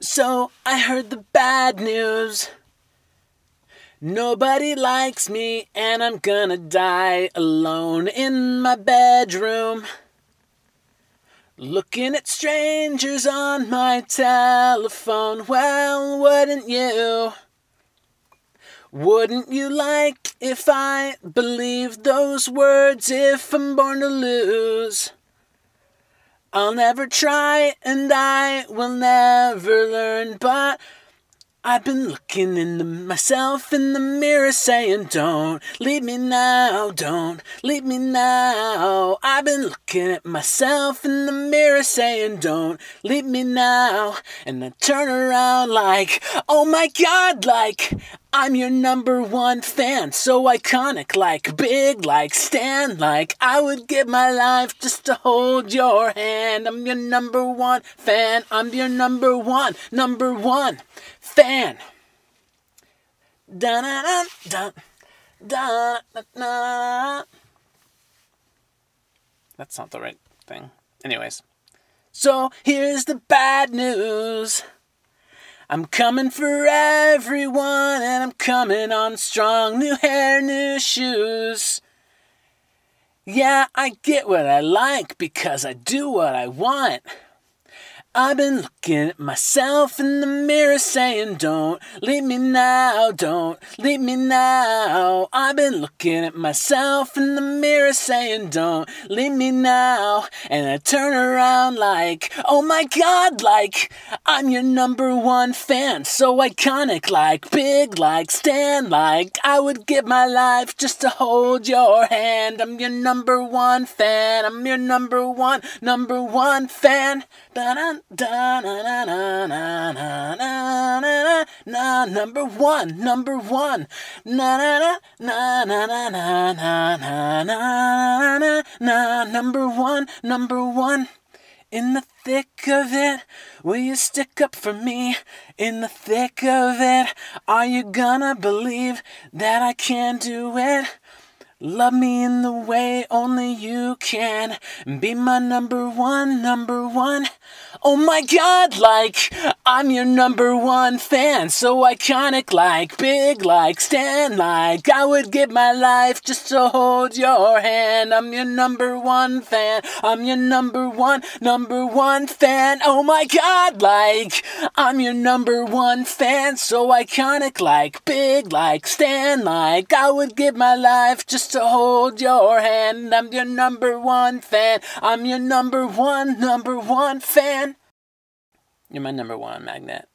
So I heard the bad news. Nobody likes me, and I'm gonna die alone in my bedroom. Looking at strangers on my telephone. Well, wouldn't you? Wouldn't you like if I believed those words if I'm born to lose? I'll never try and I will never learn, but I've been looking into myself in the mirror saying, Don't leave me now, don't leave me now. I've been looking at myself in the mirror saying, Don't leave me now. And I turn around like, Oh my god, like, I'm your number one fan, so iconic, like big, like stand, like I would give my life just to hold your hand. I'm your number one fan, I'm your number one, number one fan. That's not the right thing. Anyways, so here's the bad news. I'm coming for everyone, and I'm coming on strong. New hair, new shoes. Yeah, I get what I like because I do what I want. I've been looking at myself in the mirror saying, Don't leave me now, don't leave me now. I've been looking at myself in the mirror saying, Don't leave me now. And I turn around like, Oh my god, like, I'm your number one fan. So iconic, like, big, like, stand, like, I would give my life just to hold your hand. I'm your number one fan. I'm your number one, number one fan. Na na na na na na na na number one number one na na na na na na na na na na na number one number one in the thick of it will you stick up for me in the thick of it are you gonna believe that I can do it Love me in the way only you can. Be my number one, number one. Oh my god, like, I'm your number one fan. So iconic, like, big, like, stand, like, I would give my life just to hold your hand. I'm your number one fan. I'm your number one, number one fan. Oh my god, like, I'm your number one fan. So iconic, like, big, like, stand, like, I would give my life just to hold your hand. I'm your number one fan. I'm your number one, number one fan. You're my number one magnet.